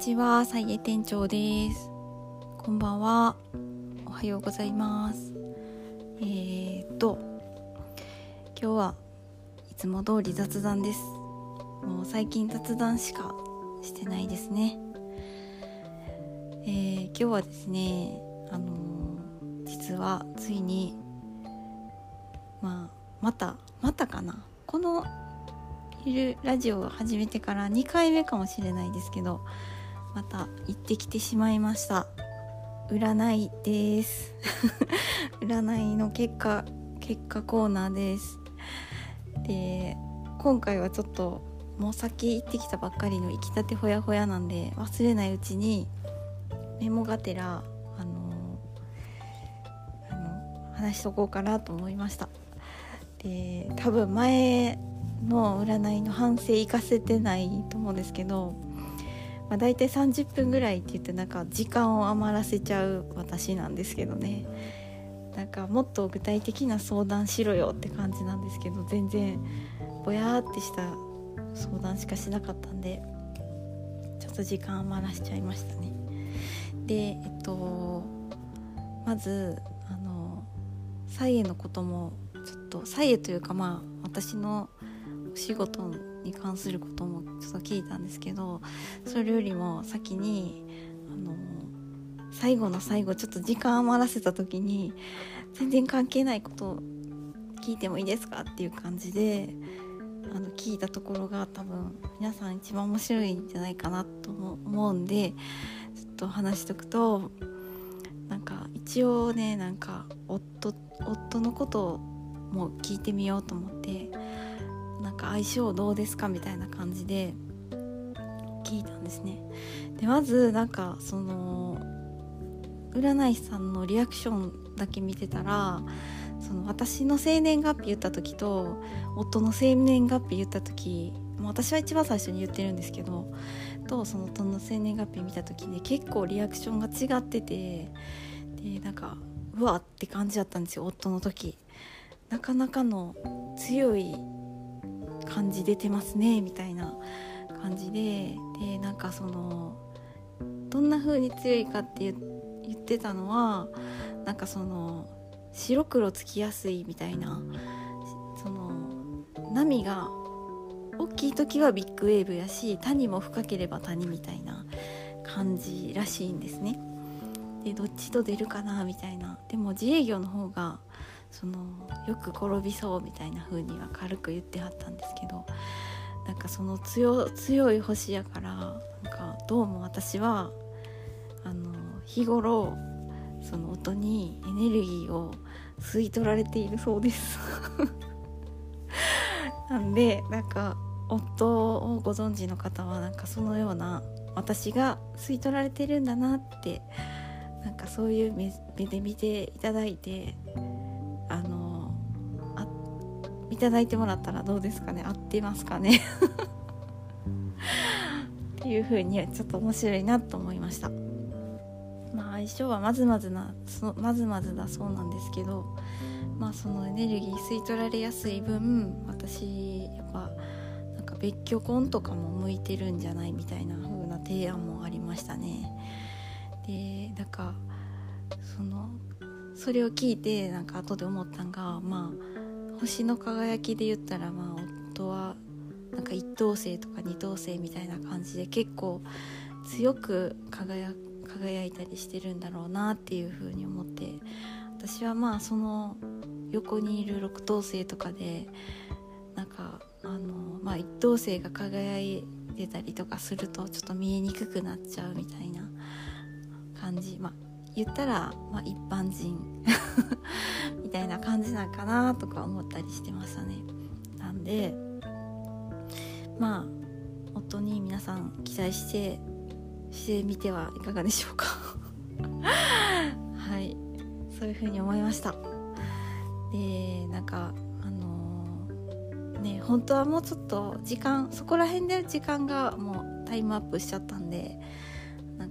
ちは、サイエ店長です。こんばんは。おはようございます。えー、っと、今日はいつも通り雑談です。もう最近雑談しかしてないですね。えー、今日はですね、あのー、実はついに、まあ、また、またかな。このいるラジオを始めてから2回目かもしれないですけどまた行ってきてしまいました。占いです。占いの結果結果コーナーです。で今回はちょっともう先行ってきたばっかりの行きたてほやほやなんで忘れないうちにメモがてらあのあの話しとこうかなと思いました。で多分前の占いの反省生かせてないと思うんですけどまあ、大体30分ぐらいって言ってなんか時間を余らせちゃう私なんですけどね。なんかもっと具体的な相談しろよって感じなんですけど全然ぼやーってした相談しかしなかったんでちょっと時間余らしちゃいましたね。でえっとまずあのサイエのこともちょっとサイエというかまあ私のお仕事に関することもちょっと聞いたんですけどそれよりも先にあの最後の最後ちょっと時間余らせた時に全然関係ないこと聞いてもいいですかっていう感じであの聞いたところが多分皆さん一番面白いんじゃないかなと思うんでちょっと話しとくとなんか一応ねなんか夫夫のことも聞いてみようと思ってか相性どうですかみたいな感じで聞いたんですね。でまずなんかその占い師さんのリアクションだけ見てたらその私の生年月日言った時と夫の生年月日言った時私は一番最初に言ってるんですけどとその夫の生年月日見た時に結構リアクションが違っててでなんかうわって感じだったんですよ夫の時。なかなかの強い感じ出てますねみたいな感じででなんかそのどんな風に強いかって言ってたのはなんかその白黒つきやすいみたいなその波が大きい時はビッグウェーブやし谷も深ければ谷みたいな感じらしいんですね。でどっちと出るかなみたいなでも自営業の方がそのよく転びそうみたいな風には軽く言ってはったんですけどなんかその強強い星やからなんかどうも私はあの日頃その音にエネルギーを吸い取られているそうです。なんでなんか夫をご存知の方はなんかそのような私が吸い取られてるんだなってなんかそういう目で見ていただいていただいてもらったらどうですかね。合ってますかね。っていう風にちょっと面白いなと思いました。まあ相性はまずまずなそまずまずだそうなんですけどまあそのエネルギー吸い取られやすい分私やっぱなんか別居婚とかも向いてるんじゃないみたいな風な提案もありましたね。でなんかそのそれを聞いてなんか後で思ったんがまあ星の輝きで言ったらまあ夫はなんか一等星とか二等星みたいな感じで結構強く輝輝いたりしてるんだろうなっていうふうに思って私はまあその横にいる六等星とかでなんかあのまあ一等星が輝いてたりとかするとちょっと見えにくくなっちゃうみたいな感じ。まあ言ったら、まあ、一般人 みたいな感じなんかなとか思ったりしてましたね。なんでまあ夫に皆さん期待してしてみてはいかがでしょうか。はい。そういうふうに思いました。でなんかあのー、ね本当はもうちょっと時間そこら辺で時間がもうタイムアップしちゃったんで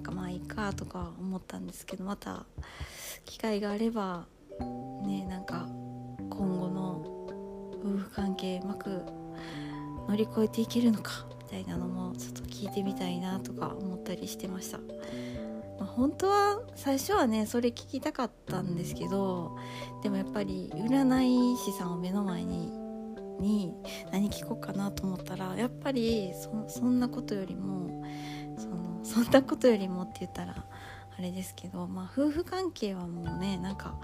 かまあいいかとか思ったんですけどまた機会があればねなんか今後の夫婦関係うまく乗り越えていけるのかみたいなのもちょっと聞いてみたいなとか思ったりしてました、まあ、本当は最初はねそれ聞きたかったんですけどでもやっぱり占い師さんを目の前にに何聞こうかなと思ったらやっぱりそんなことよりもそのそんなことよりもって言ったらあれですけど、まあ、夫婦関係はもうねなんか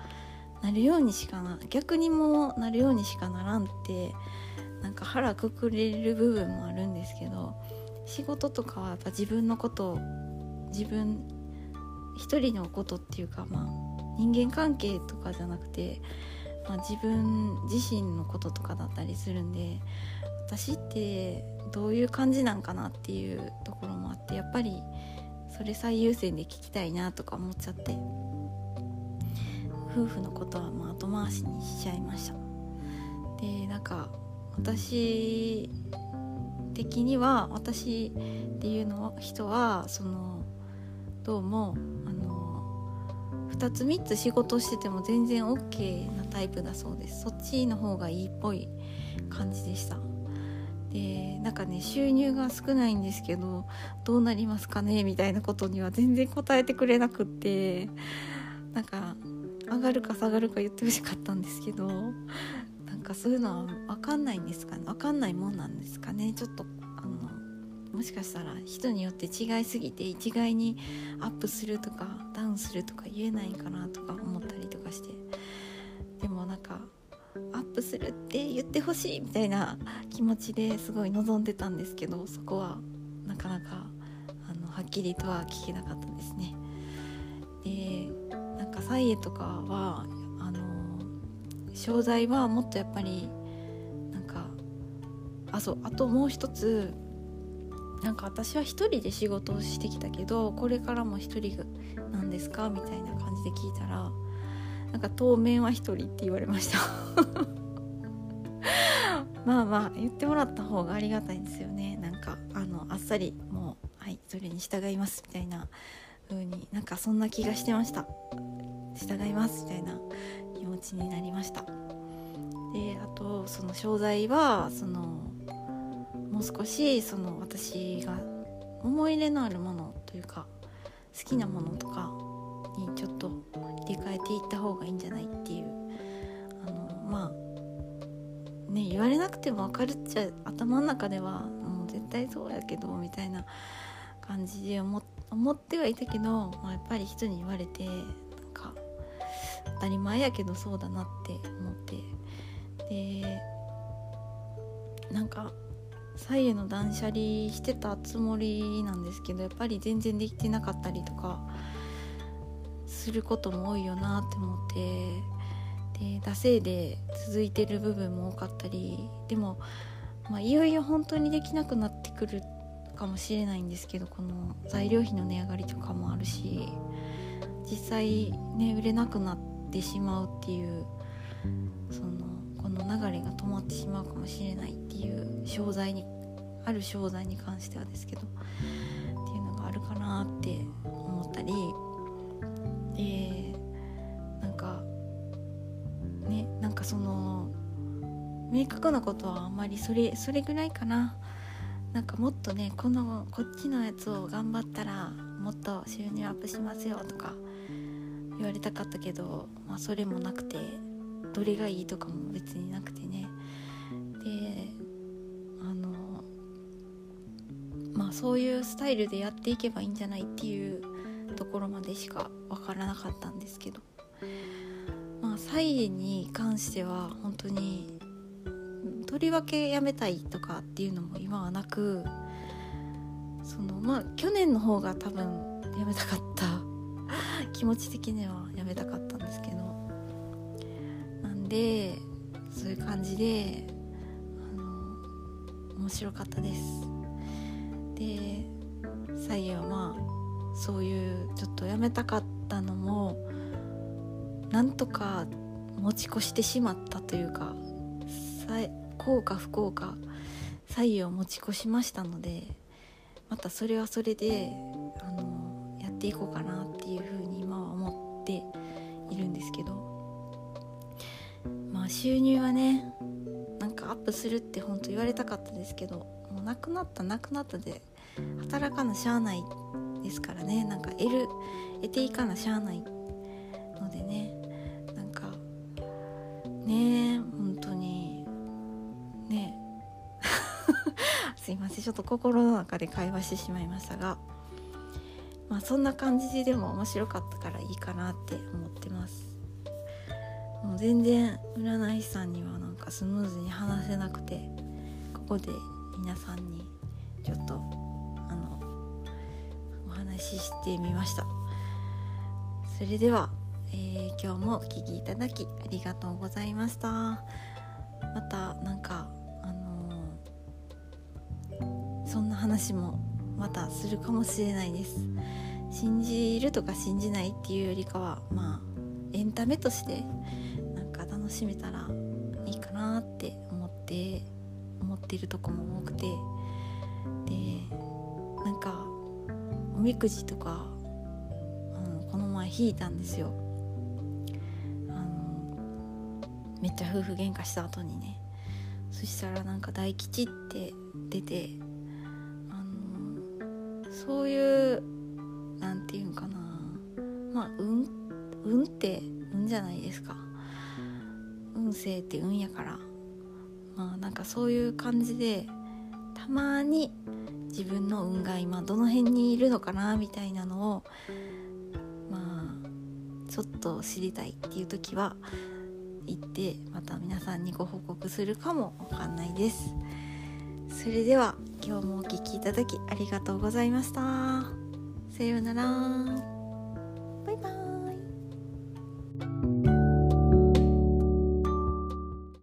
なるようにしかな逆にもなるようにしかならんってなんか腹くくれる部分もあるんですけど仕事とかはやっぱ自分のこと自分一人のことっていうかまあ人間関係とかじゃなくて、まあ、自分自身のこととかだったりするんで私ってどういう感じなんかなっていうところもあってやっぱりそれ最優先で聞きたいなとか思っちゃって夫婦のことはまあ後回しにしちゃいました。でなんか私的には私っていうのは人はそのどうもあの2つ3つ仕事してても全然 OK なタイプだそうです。そっちの方がいいっぽい感じでした。でなんかね収入が少ないんですけどどうなりますかね？みたいなことには全然答えてくれなくってなんか上がるか下がるか言ってほしかったんですけどなんかそういうのは分かんないんですかね？分かんないもんなんですかね？ちょっとあのもしかしたら人によって違いすぎて一概にアップするとかダウンするとか言えないかなとか思ったりとかして。でもなんかアップするって言ってほしいみたいな気持ちですごい望んでたんですけどそこはなかなかあのはっきりとは聞けなかったですね。でなんかサイエとかはあの商材はもっとやっぱりなんかあそうあともう一つなんか私は一人で仕事をしてきたけどこれからも一人なんですか？みたいな感じで聞いたらなんか当面は一人って言われました。まあまあ言ってもらった方がありがたいんですよね。なんかあのあっさりもうはいそれに従いますみたいな風になんかそんな気がしてました。従いますみたいな気持ちになりました。であとその商材はそのもう少しその私が思い入れのあるものというか好きなものとかにちょっと入れ替えていった方がいいんじゃないっていう。あのまあね言われなくても分かるっちゃ頭の中ではもう絶対そうやけどみたいな感じで思ってはいたけど、まあ、やっぱり人に言われてなんか当たり前やけどそうだなって思って。でなんかサイへの断捨離してたつもりなんですけどやっぱり全然できてなかったりとかすることも多いよなって思ってで惰性で続いてる部分も多かったりでも、まあ、いよいよ本当にできなくなってくるかもしれないんですけどこの材料費の値上がりとかもあるし実際ね売れなくなってしまうっていうそのこの流れが止まってしまうかもしれないっていう商材にある商材に関してはですけどっていうのがあるかなってその明確なことはあんまりそれそれぐらいかな。なんかもっとねこのこっちのやつを頑張ったらもっと収入アップしますよとか言われたかったけど、まあ、それもなくてどれがいいとかも別になくてね。であのまあそういうスタイルでやっていけばいいんじゃないっていうところまでしか分からなかったんですけど。まあサイに関しては本当にとりわけやめたいとかっていうのも今はなくそのまあ去年の方が多分やめたかった。気持ち的にはやめたかったんですけど。なんでそういう感じで面白かったです。で最後はまあそういうちょっとやめたかったのもなんとか持ち越してしまったというか幸か不幸か左右を持ち越しましたのでまたそれはそれであのやっていこうかなっていうふうに今は思っているんですけどまあ収入はねなんかアップするって本当言われたかったですけどもうなくなったなくなったで働かなしゃあないですからねなんか得る得ていかなしゃあないのでねね本当に。ね。すいませんちょっと心の中で会話してしまいましたが。まあそんな感じでも面白かったからいいかなって思ってます。もう全然占い師さんにはなんかスムーズに話せなくてここで皆さんにちょっとあのお話ししてみました。それでは、えー、今日もお聴きいただきありがとうございました。またなんかあのー、そんな話もまたするかもしれないです。信じるとか信じないっていうよりかはまあエンタメとしてなんか楽しめたらいいかなって思って思ってるとこも多くて。でなんかおみくじとか、うん、この前引いたんですよ。めっちゃ夫婦喧嘩した後にねそしたらなんか大吉って出てあのそういうなんていうんかなまあ運運って運じゃないですか。運勢って運やから。まあなんかそういう感じでたまに自分の運が今どの辺にいるのかなみたいなのをまあちょっと知りたいっていう時は行ってまた皆さんにご報告するかもわかんないです。それでは今日もお聴きいただきありがとうございました。さようなら。